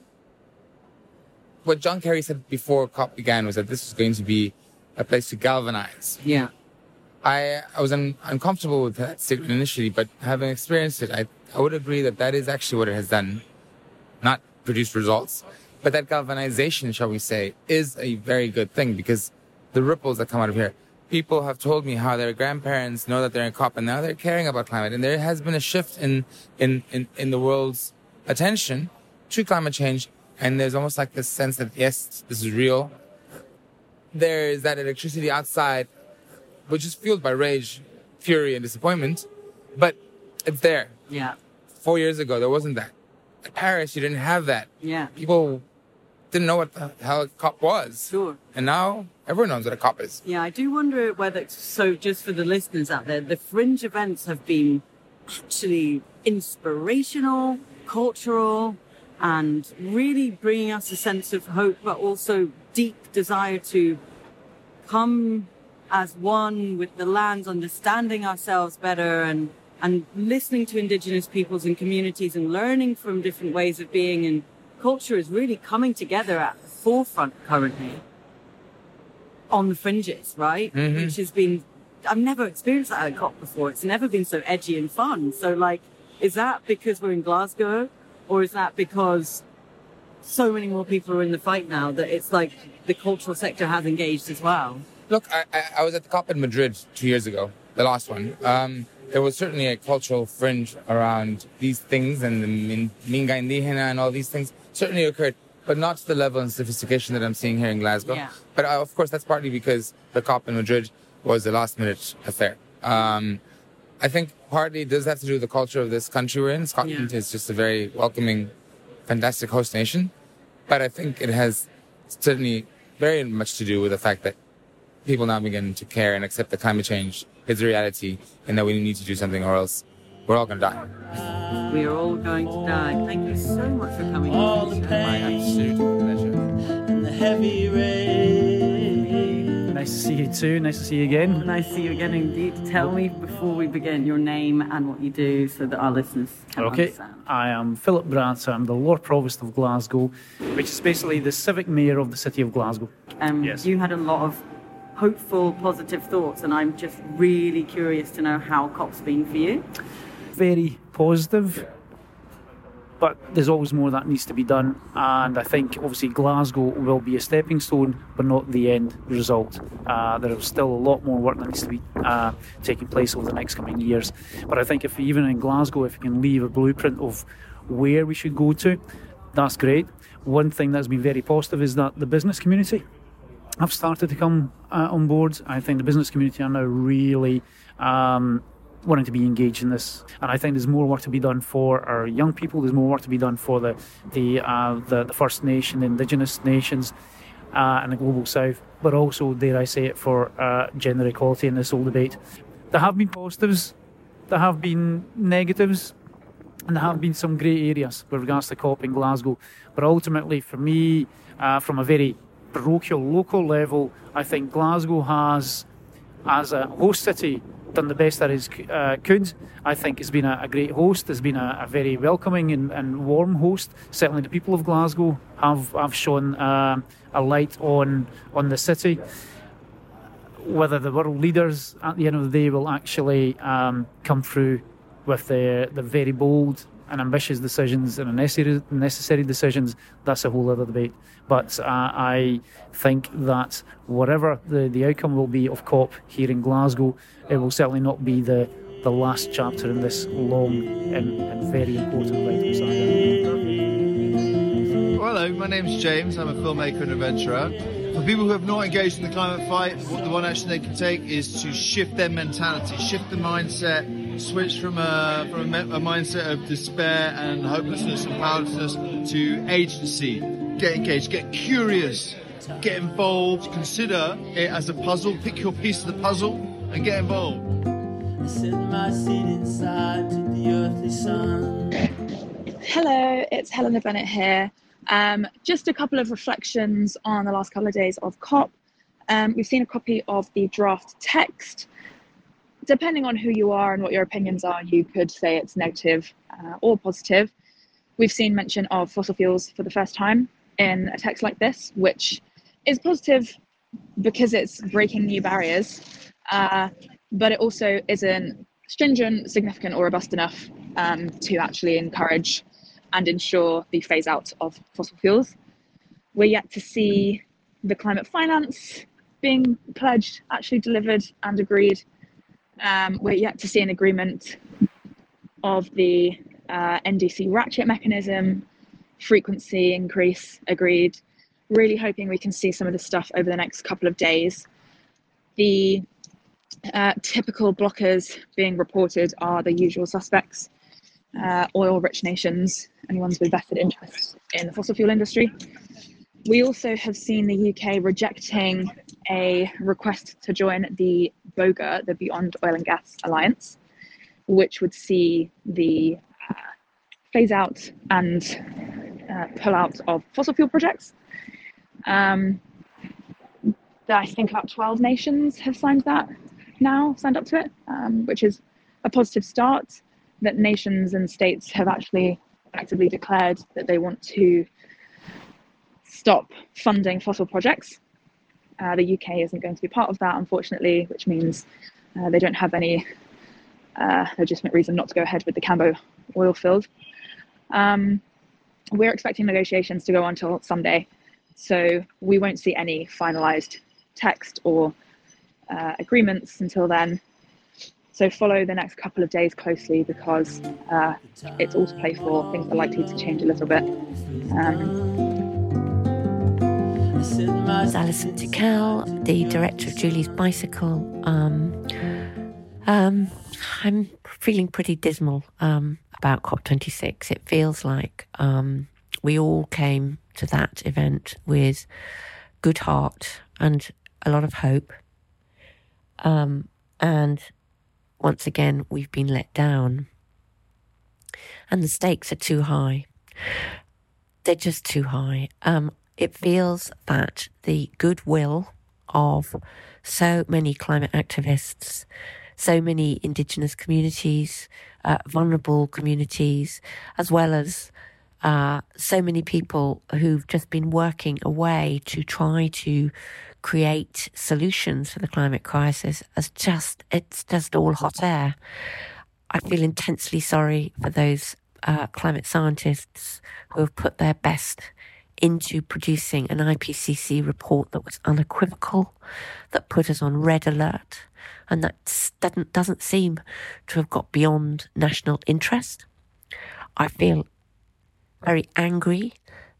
what John Kerry said before COP began was that this was going to be a place to galvanize. Yeah. I, I was un, uncomfortable with that statement initially, but having experienced it, I, I would agree that that is actually what it has done. Not produced results, but that galvanization, shall we say, is a very good thing because the ripples that come out of here. People have told me how their grandparents know that they're in COP and now they're caring about climate. And there has been a shift in, in, in, in the world's attention to climate change. And there's almost like this sense that, yes, this is real. there is that electricity outside, which is fueled by rage, fury, and disappointment, but it's there. Yeah. Four years ago, there wasn't that. In Paris, you didn't have that. Yeah. People didn't know what the hell a cop was. Sure. And now everyone knows what a cop is. Yeah, I do wonder whether, so just for the listeners out there, the fringe events have been actually inspirational, cultural, and really bringing us a sense of hope, but also deep desire to come as one with the lands, understanding ourselves better and, and listening to indigenous peoples and communities and learning from different ways of being and culture is really coming together at the forefront currently on the fringes, right? Mhm. Which has been, I've never experienced that at a COP before. It's never been so edgy and fun. So like, is that because we're in Glasgow or is that because so many more people are in the fight now that it's like the cultural sector has engaged as well? Look, I, I, I was at the COP in Madrid two years ago, the last one. Um, there was certainly a cultural fringe around these things and the min- Minga Indígena and all these things certainly occurred, but not to the level and sophistication that I'm seeing here in Glasgow. Yeah. But uh, of course, that's partly because the COP in Madrid was a last minute affair. Um, I think partly it does have to do with the culture of this country we're in. Scotland Yeah. is just a very welcoming, fantastic host nation. But I think it has certainly very much to do with the fact that people now begin to care and accept that climate change is a reality and that we need to do something or else we're all going to die. We are all going to die. Thank you so much for coming. All the the show. My pain absolute pleasure. and the heavy rain. Nice to see you too. Nice to see you again. Nice to see you again indeed. Tell me before we begin your name and what you do so that our listeners can Okay, understand. I am Philip Braat. I'm the Lord Provost of Glasgow, which is basically the civic mayor of the city of Glasgow. Um, Yes. You had a lot of hopeful, positive thoughts, and I'm just really curious to know how COP's been for you. Very positive, but there's always more that needs to be done. And I think obviously Glasgow will be a stepping stone, but not the end result. Uh, there is still a lot more work that needs to be uh, taking place over the next coming years. But I think if even in Glasgow, if we can leave a blueprint of where we should go to, that's great. One thing that's been very positive is that the business community have started to come uh, on board. I think the business community are now really um, wanting to be engaged in this, and I think there's more work to be done for our young people. There's more work to be done for the the uh, the, the First Nation, the Indigenous nations, uh, and the global South, but also, dare I say it, for uh, gender equality in this whole debate. There have been positives, there have been negatives, and there have been some grey areas with regards to COP in Glasgow. But ultimately, for me, uh, from a very parochial, local level, I think Glasgow has, as a host city, done the best that uh, could. I think it's been a, a great host. It's been a, a very welcoming and, and warm host. Certainly, the people of Glasgow have have shown uh, a light on on the city whether the world leaders at the end of the day will actually um, come through with the, the very bold and ambitious decisions and necessary, decisions, that's a whole other debate. But uh, I think that whatever the, the outcome will be of COP here in Glasgow, it will certainly not be the, the last chapter in this long and, and very important vital saga. Hello, my name's James. I'm a filmmaker and adventurer. For people who have not engaged in the climate fight, the one action they can take is to shift their mentality, shift the mindset, switch from a from a, a mindset of despair and hopelessness and powerlessness to agency. Get engaged, get curious, get involved. Consider it as a puzzle. Pick your piece of the puzzle and get involved. I set my seat inside to the earthly sun. Hello, it's Helena Bennett here. Um, just a couple of reflections on the last couple of days of COP. Um, we've seen a copy of the draft text. Depending on who you are and what your opinions are, you could say it's negative uh, or positive. We've seen mention of fossil fuels for the first time in a text like this, which is positive because it's breaking new barriers, uh, but it also isn't stringent, significant, or robust enough um, to actually encourage and ensure the phase out of fossil fuels. We're yet to see the climate finance being pledged, actually delivered and agreed. Um, we're yet to see an agreement of the uh, NDC ratchet mechanism, frequency increase agreed, really hoping we can see some of this stuff over the next couple of days. The uh, typical blockers being reported are the usual suspects uh, oil rich nations, and ones with vested interests in the fossil fuel industry. We also have seen the UK rejecting a request to join the BOGA, the Beyond Oil and Gas Alliance, which would see the uh, phase out and uh, pull out of fossil fuel projects. Um, I think about 12 nations have signed that now, signed up to it, um, which is a positive start. That nations and states have actually actively declared that they want to stop funding fossil projects. Uh, the UK isn't going to be part of that, unfortunately, which means uh, they don't have any uh, legitimate reason not to go ahead with the Cambo oil field. Um, we're expecting negotiations to go on until Sunday, so we won't see any finalised text or uh, agreements until then. So follow the next couple of days closely because uh, it's all to play for. Things are likely to change a little bit. Um, it's Alison Tickell, the director of Julie's Bicycle. Um, um, I'm feeling pretty dismal um, about COP26. It feels like um, we all came to that event with good heart and a lot of hope. Um, and once again, we've been let down. And the stakes are too high. They're just too high. Um, it feels that the goodwill of so many climate activists, so many indigenous communities, uh, vulnerable communities, as well as uh, so many people who've just been working away to try to create solutions for the climate crisis as just it's just all hot air. I feel intensely sorry for those uh, climate scientists who have put their best into producing an IPCC report that was unequivocal, that put us on red alert, and that doesn't, doesn't seem to have got beyond national interest. I feel very angry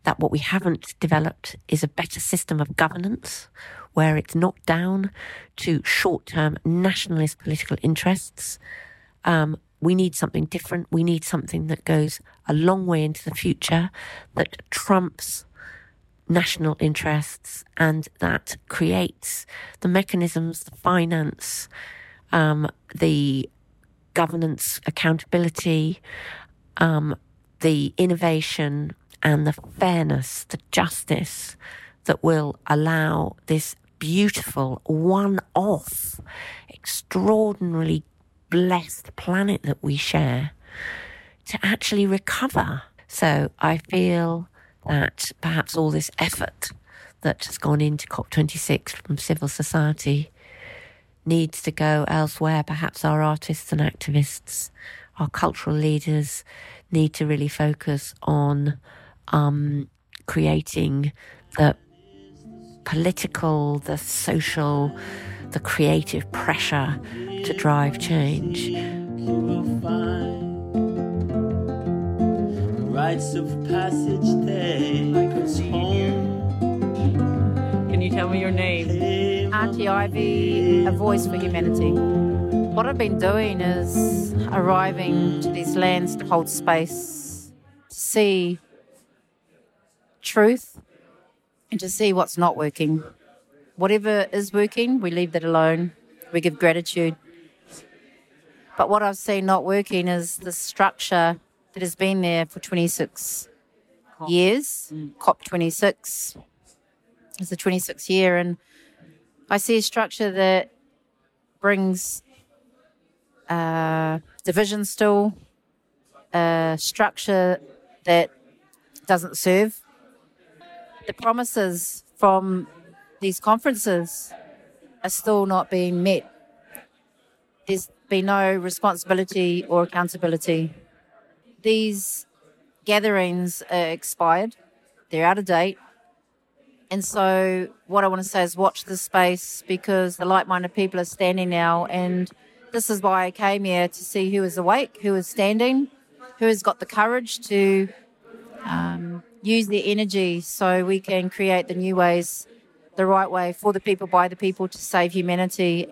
that what we haven't developed is a better system of governance where it's not down to short term nationalist political interests. Um, we need something different. We need something that goes a long way into the future, that trumps national interests and that creates the mechanisms, the finance, um, the governance accountability, um, the innovation and the fairness, the justice that will allow this beautiful, one off, extraordinarily blessed planet that we share to actually recover. So I feel that perhaps all this effort that has gone into COP26 from civil society needs to go elsewhere. Perhaps our artists and activists, our cultural leaders need to really focus on um, creating the political, the social, the creative pressure to drive change rites of passage Can you tell me your name? Auntie Ivy, a voice for humanity. What I've been doing is arriving to these lands to hold space, to see truth, and to see what's not working. Whatever is working, we leave that alone. We give gratitude. But what I've seen not working is the structure that has been there for 26 years. Mm. COP26 is the 26th year, and I see a structure that brings uh, division still, a structure that doesn't serve. The promises from these conferences are still not being met. There's been no responsibility or accountability these gatherings are expired, they're out of date. And so, what I want to say is watch this space because the like minded people are standing now. And this is why I came here to see who is awake, who is standing, who has got the courage to um, use their energy so we can create the new ways, the right way for the people, by the people to save humanity.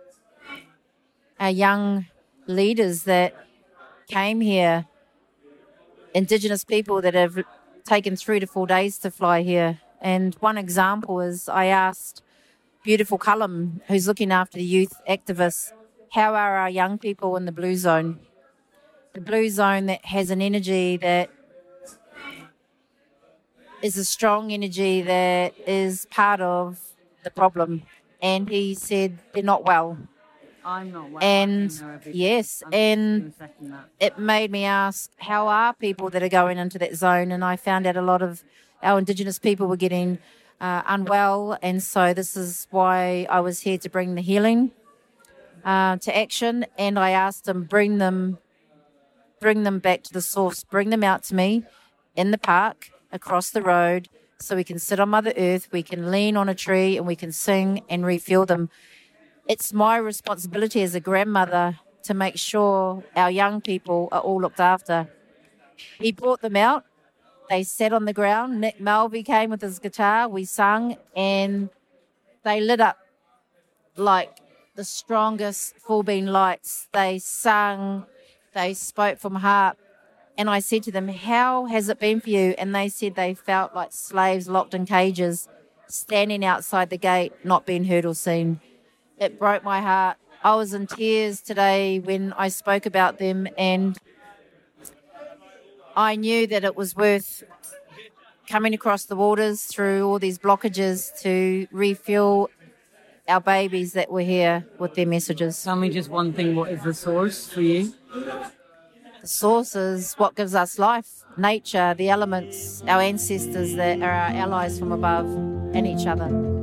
Our young leaders that came here, Indigenous people that have taken three to four days to fly here. And one example is I asked beautiful Cullum, who's looking after the youth activists, how are our young people in the blue zone? The blue zone that has an energy that is a strong energy that is part of the problem. And he said they're not well. I'm not well. And You know, a big- yes, I'm and gonna second that. it made me ask, how are people that are going into that zone? And I found out a lot of our Indigenous people were getting uh, unwell. And so this is why I was here to bring the healing uh, to action. And I asked them, bring them, bring them back to the source, bring them out to me in the park across the road so we can sit on Mother Earth, we can lean on a tree, and we can sing and refuel them. It's my responsibility as a grandmother to make sure our young people are all looked after. He brought them out. They sat on the ground. Nick Mulvey came with his guitar. We sung, and they lit up like the strongest full beam lights. They sang, they spoke from heart. And I said to them, How has it been for you? And they said they felt like slaves locked in cages, standing outside the gate, not being heard or seen. It broke my heart. I was in tears today when I spoke about them, and I knew that it was worth coming across the waters through all these blockages to refuel our babies that were here with their messages. Tell me just one thing. What is the source for you? The source is what gives us life, nature, the elements, our ancestors that are our allies from above, and each other.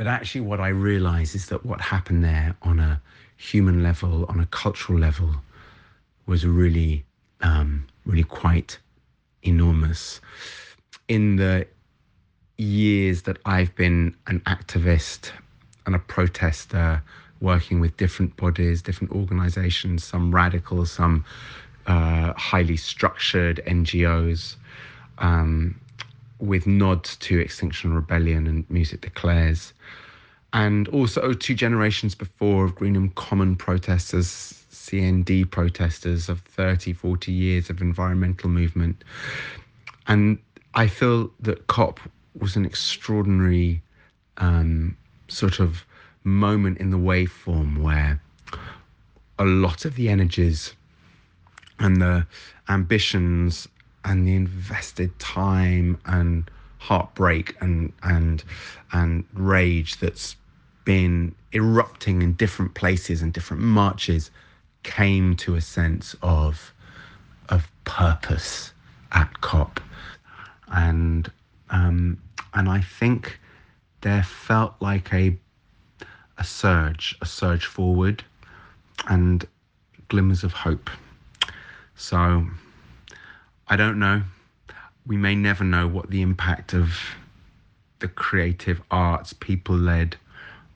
But actually, what I realize is that what happened there on a human level, on a cultural level, was really, um, really quite enormous. In the years that I've been an activist and a protester, working with different bodies, different organizations, some radical, some uh, highly structured NGOs, um, with nods to Extinction Rebellion and Music Declares. And also two generations before of Greenham Common protesters, CND protesters of 30, 40 years of environmental movement. And I feel that COP was an extraordinary um, sort of moment in the waveform where a lot of the energies and the ambitions and the invested time and heartbreak and and and rage that's been erupting in different places and different marches came to a sense of of purpose at COP. And um, and I think there felt like a a surge a surge forward and glimmers of hope. So I don't know. We may never know what the impact of the creative arts, people led,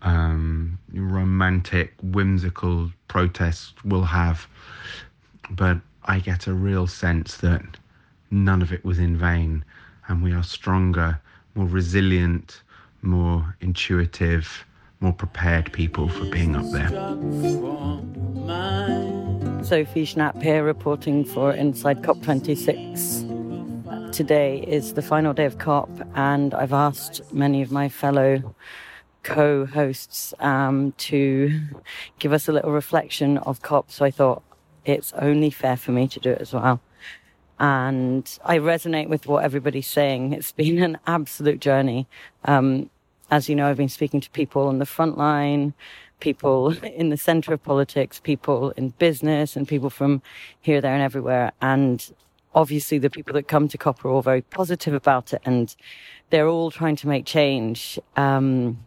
um, romantic, whimsical protests will have. But I get a real sense that none of it was in vain, and we are stronger, more resilient, more intuitive, more prepared people for being up there. Sophie Shnapp here reporting for Inside COP26. Today is the final day of COP, and I've asked many of my fellow co hosts um, to give us a little reflection of COP. So I thought it's only fair for me to do it as well. And I resonate with what everybody's saying. It's been an absolute journey. Um, as you know, I've been speaking to people on the front line, people in the center of politics, people in business, and people from here, there, and everywhere. And obviously, the people that come to COP are all very positive about it, and they're all trying to make change, um,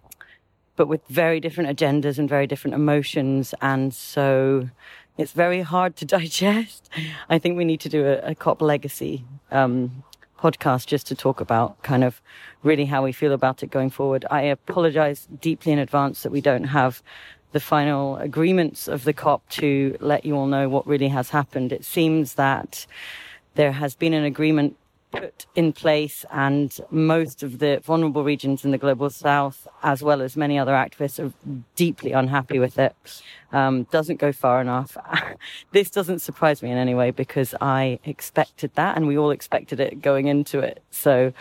but with very different agendas and very different emotions. And so it's very hard to digest. I think we need to do a, a COP legacy. Um, podcast just to talk about kind of really how we feel about it going forward. I apologize deeply in advance that we don't have the final agreements of the COP to let you all know what really has happened. It seems that there has been an agreement put in place and most of the vulnerable regions in the global south, as well as many other activists, are deeply unhappy with it. Um, doesn't go far enough. this doesn't surprise me in any way because I expected that and we all expected it going into it. So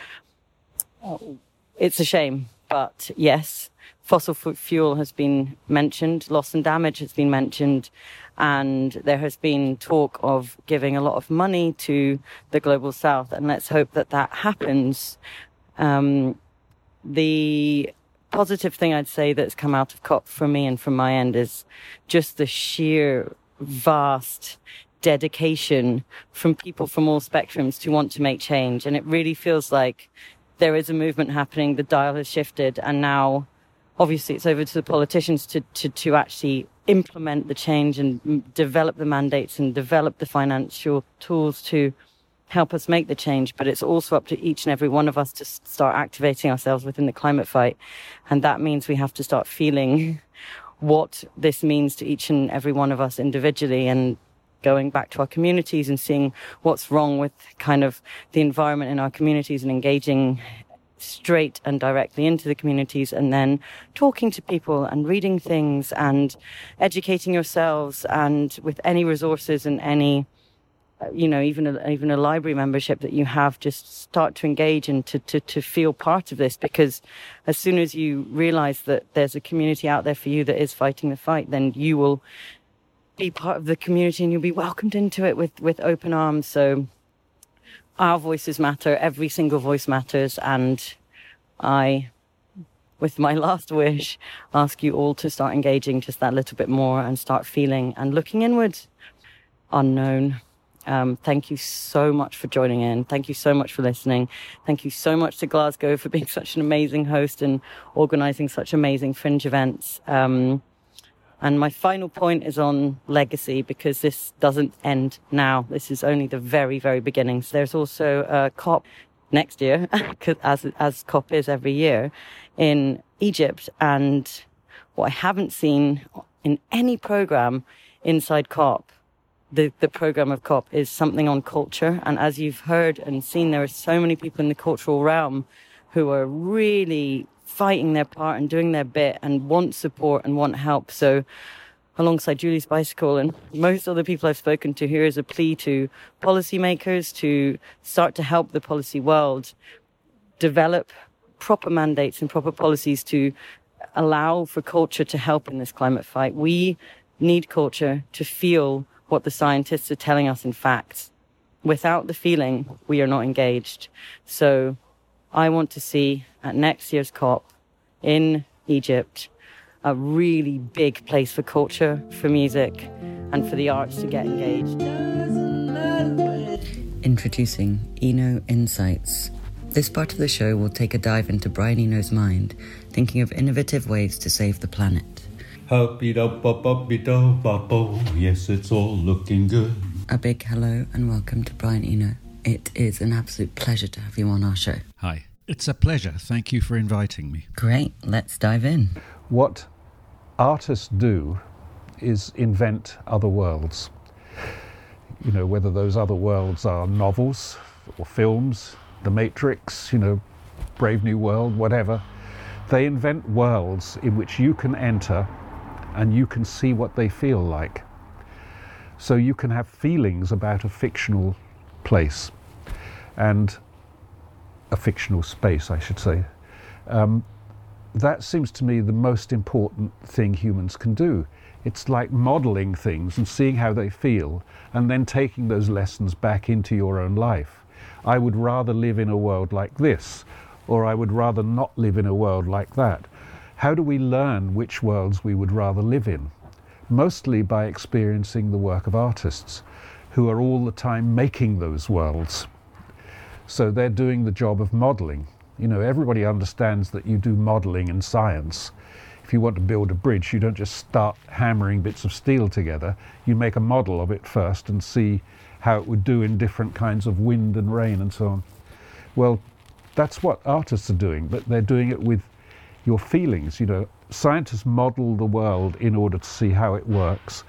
it's a shame, but yes, fossil fuel has been mentioned, loss and damage has been mentioned, and there has been talk of giving a lot of money to the global south, and let's hope that that happens. Um, the positive thing I'd say that's come out of COP for me and from my end is just the sheer vast dedication from people from all spectrums to want to make change. And it really feels like there is a movement happening. The dial has shifted and now obviously it's over to the politicians to, to, to actually implement the change and develop the mandates and develop the financial tools to help us make the change. But it's also up to each and every one of us to start activating ourselves within the climate fight. And that means we have to start feeling what this means to each and every one of us individually and going back to our communities and seeing what's wrong with kind of the environment in our communities and engaging straight and directly into the communities and then talking to people and reading things and educating yourselves and with any resources and any uh, you know even a, even a library membership that you have just start to engage and to, to, to feel part of this because as soon as you realize that there's a community out there for you that is fighting the fight then you will be part of the community and you'll be welcomed into it with with open arms. So our voices matter, every single voice matters, and I, with my last wish, ask you all to start engaging just that little bit more and start feeling and looking inwards. Unknown. Um, thank you so much for joining in. Thank you so much for listening. Thank you so much to Glasgow for being such an amazing host and organizing such amazing fringe events. Um, and my final point is on legacy because this doesn't end now. This is only the very, very beginnings. There's also a COP next year, as, as COP is every year in Egypt. And what I haven't seen in any program inside COP, the, the program of COP is something on culture. And as you've heard and seen, there are so many people in the cultural realm who are really fighting their part and doing their bit and want support and want help. So alongside Julie's bicycle and most other people I've spoken to, here is a plea to policymakers to start to help the policy world develop proper mandates and proper policies to allow for culture to help in this climate fight. We need culture to feel what the scientists are telling us in facts. Without the feeling, we are not engaged. So I want to see at next year's COP in Egypt a really big place for culture, for music, and for the arts to get engaged. Introducing Eno Insights. This part of the show will take a dive into Brian Eno's mind, thinking of innovative ways to save the planet. Yes, it's all looking good. A big hello and welcome to Brian Eno. It is an absolute pleasure to have you on our show. Hi. It's a pleasure. Thank you for inviting me. Great. Let's dive in. What artists do is invent other worlds. You know, whether those other worlds are novels or films, The Matrix, you know, Brave New World, whatever. They invent worlds in which you can enter and you can see what they feel like. So you can have feelings about a fictional place. And a fictional space, I should say. Um, that seems to me the most important thing humans can do. It's like modeling things and seeing how they feel and then taking those lessons back into your own life. I would rather live in a world like this, or I would rather not live in a world like that. How do we learn which worlds we would rather live in? Mostly by experiencing the work of artists who are all the time making those worlds. So they're doing the job of modeling. You know, everybody understands that you do modeling in science. If you want to build a bridge, you don't just start hammering bits of steel together. You make a model of it first and see how it would do in different kinds of wind and rain and so on. Well, that's what artists are doing, but they're doing it with your feelings. You know, scientists model the world in order to see how it works.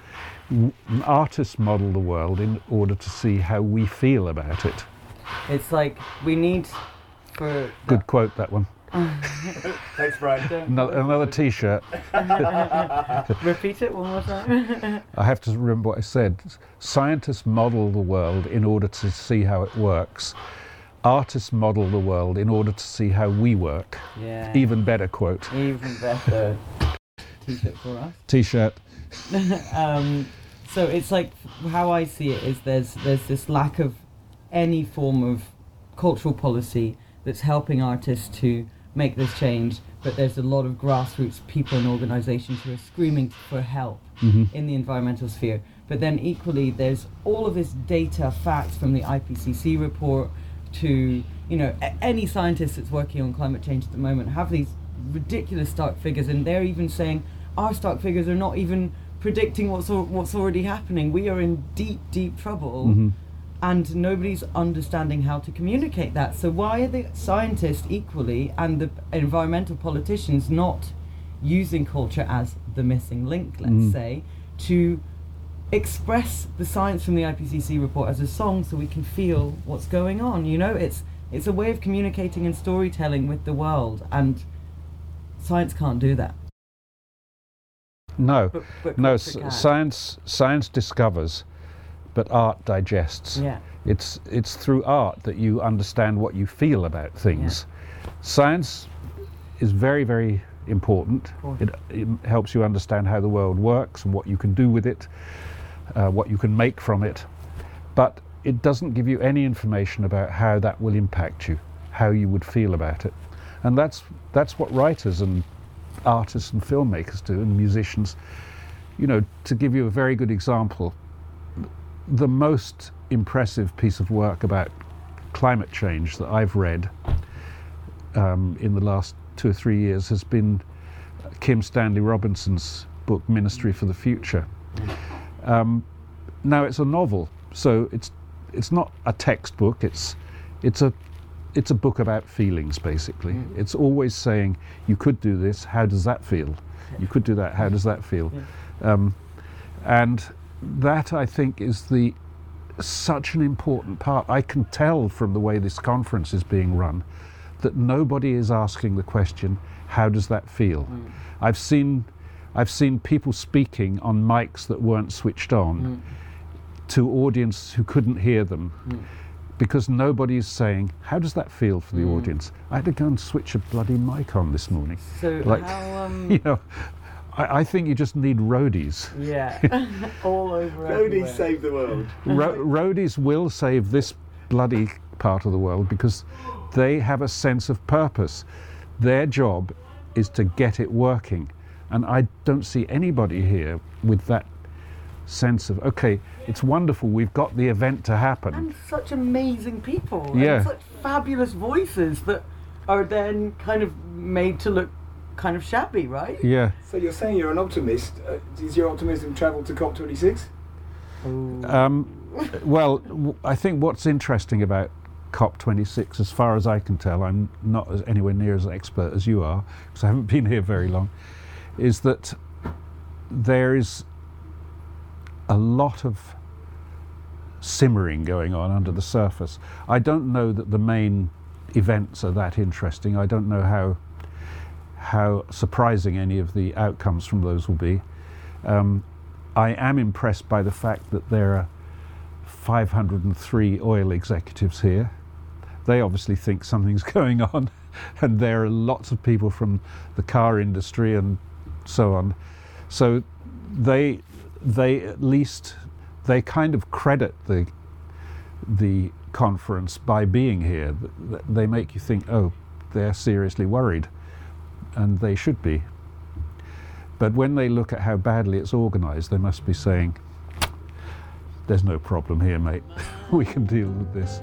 Artists model the world in order to see how we feel about it. It's like we need for Good quote, that one. Thanks, Brian. Another, another T-shirt. Repeat it one more time. I have to remember what I said. Scientists model the world in order to see how it works. Artists model the world in order to see how we work. Yeah. Even better quote. Even better. T-shirt for us. T-shirt. um, so it's like how I see it is there's there's this lack of any form of cultural policy that's helping artists to make this change, but there's a lot of grassroots people and organisations who are screaming for help Mhm. in the environmental sphere. But then equally, there's all of this data, facts from the IPCC report to you know a- any scientist that's working on climate change at the moment have these ridiculous stark figures, and they're even saying our stark figures are not even predicting what's al- what's already happening. We are in deep, deep trouble Mhm. And nobody's understanding how to communicate that. So why are the scientists equally and the environmental politicians not using culture as the missing link, let's Mm. say, to express the science from the IPCC report as a song so we can feel what's going on. You know, it's it's a way of communicating and storytelling with the world and science can't do that. No, But- but no. s- Science science discovers, but art digests. Yeah. It's it's through art that you understand what you feel about things. Science is very very important. It, it helps you understand how the world works and what you can do with it, uh, what you can make from it. But it doesn't give you any information about how that will impact you, how you would feel about it. And that's that's what writers and artists and filmmakers do and musicians. You know, to give you a very good example, the most impressive piece of work about climate change that I've read um, in the last two or three years has been Kim Stanley Robinson's book Ministry for the Future. Um, now it's a novel, so it's it's not a textbook. It's it's a it's a book about feelings basically. It's always saying you could do this. How does that feel? You could do that. How does that feel? Um, and that I think is the such an important part. I can tell from the way this conference is being run that nobody is asking the question, how does that feel? Mm. I've seen I've seen people speaking on mics that weren't switched on mm. to audience who couldn't hear them mm. because nobody is saying, how does that feel for the audience? I had to go and switch a bloody mic on this morning. So how, um, you know, I, I think you just need roadies. Yeah. All over Roadies everywhere. save the world. Ro- roadies will save this bloody part of the world because they have a sense of purpose. Their job is to get it working. And I don't see anybody here with that sense of, okay, it's wonderful, we've got the event to happen. and such amazing people Yeah. and such fabulous voices that are then kind of made to look kind of shabby, right? Yeah. So you're saying you're an optimist. Uh, does your optimism travel to COP26? Um, well, w- I think what's interesting about COP26, as far as I can tell, I'm not as, anywhere near as expert as you are, because I haven't been here very long, is that there is a lot of simmering going on under the surface. I don't know that the main events are that interesting. I don't know how how surprising any of the outcomes from those will be. Um, I am impressed by the fact that there are 503 oil executives here. They obviously think something's going on, and there are lots of people from the car industry and so on. So they they at least they kind of credit the the conference by being here. Th- th- They make you think, oh, they're seriously worried, and they should be. But when they look at how badly it's organised, they must be saying, "There's no problem here, mate. we can deal with this."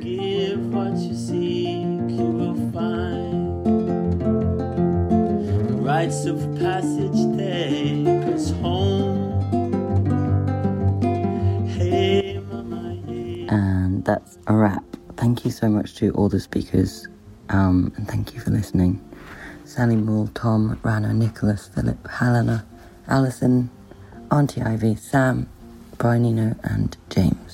Give what you seek, you will find. The rites of passage take us home. Hey, mama, yeah. And that's a wrap thank you so much to all the speakers, um, and thank you for listening. Saleemul, Tom, Rana, Nicholas, Philip, Helena, Alison, Auntie Ivy, Sam, Brian Eno, and James.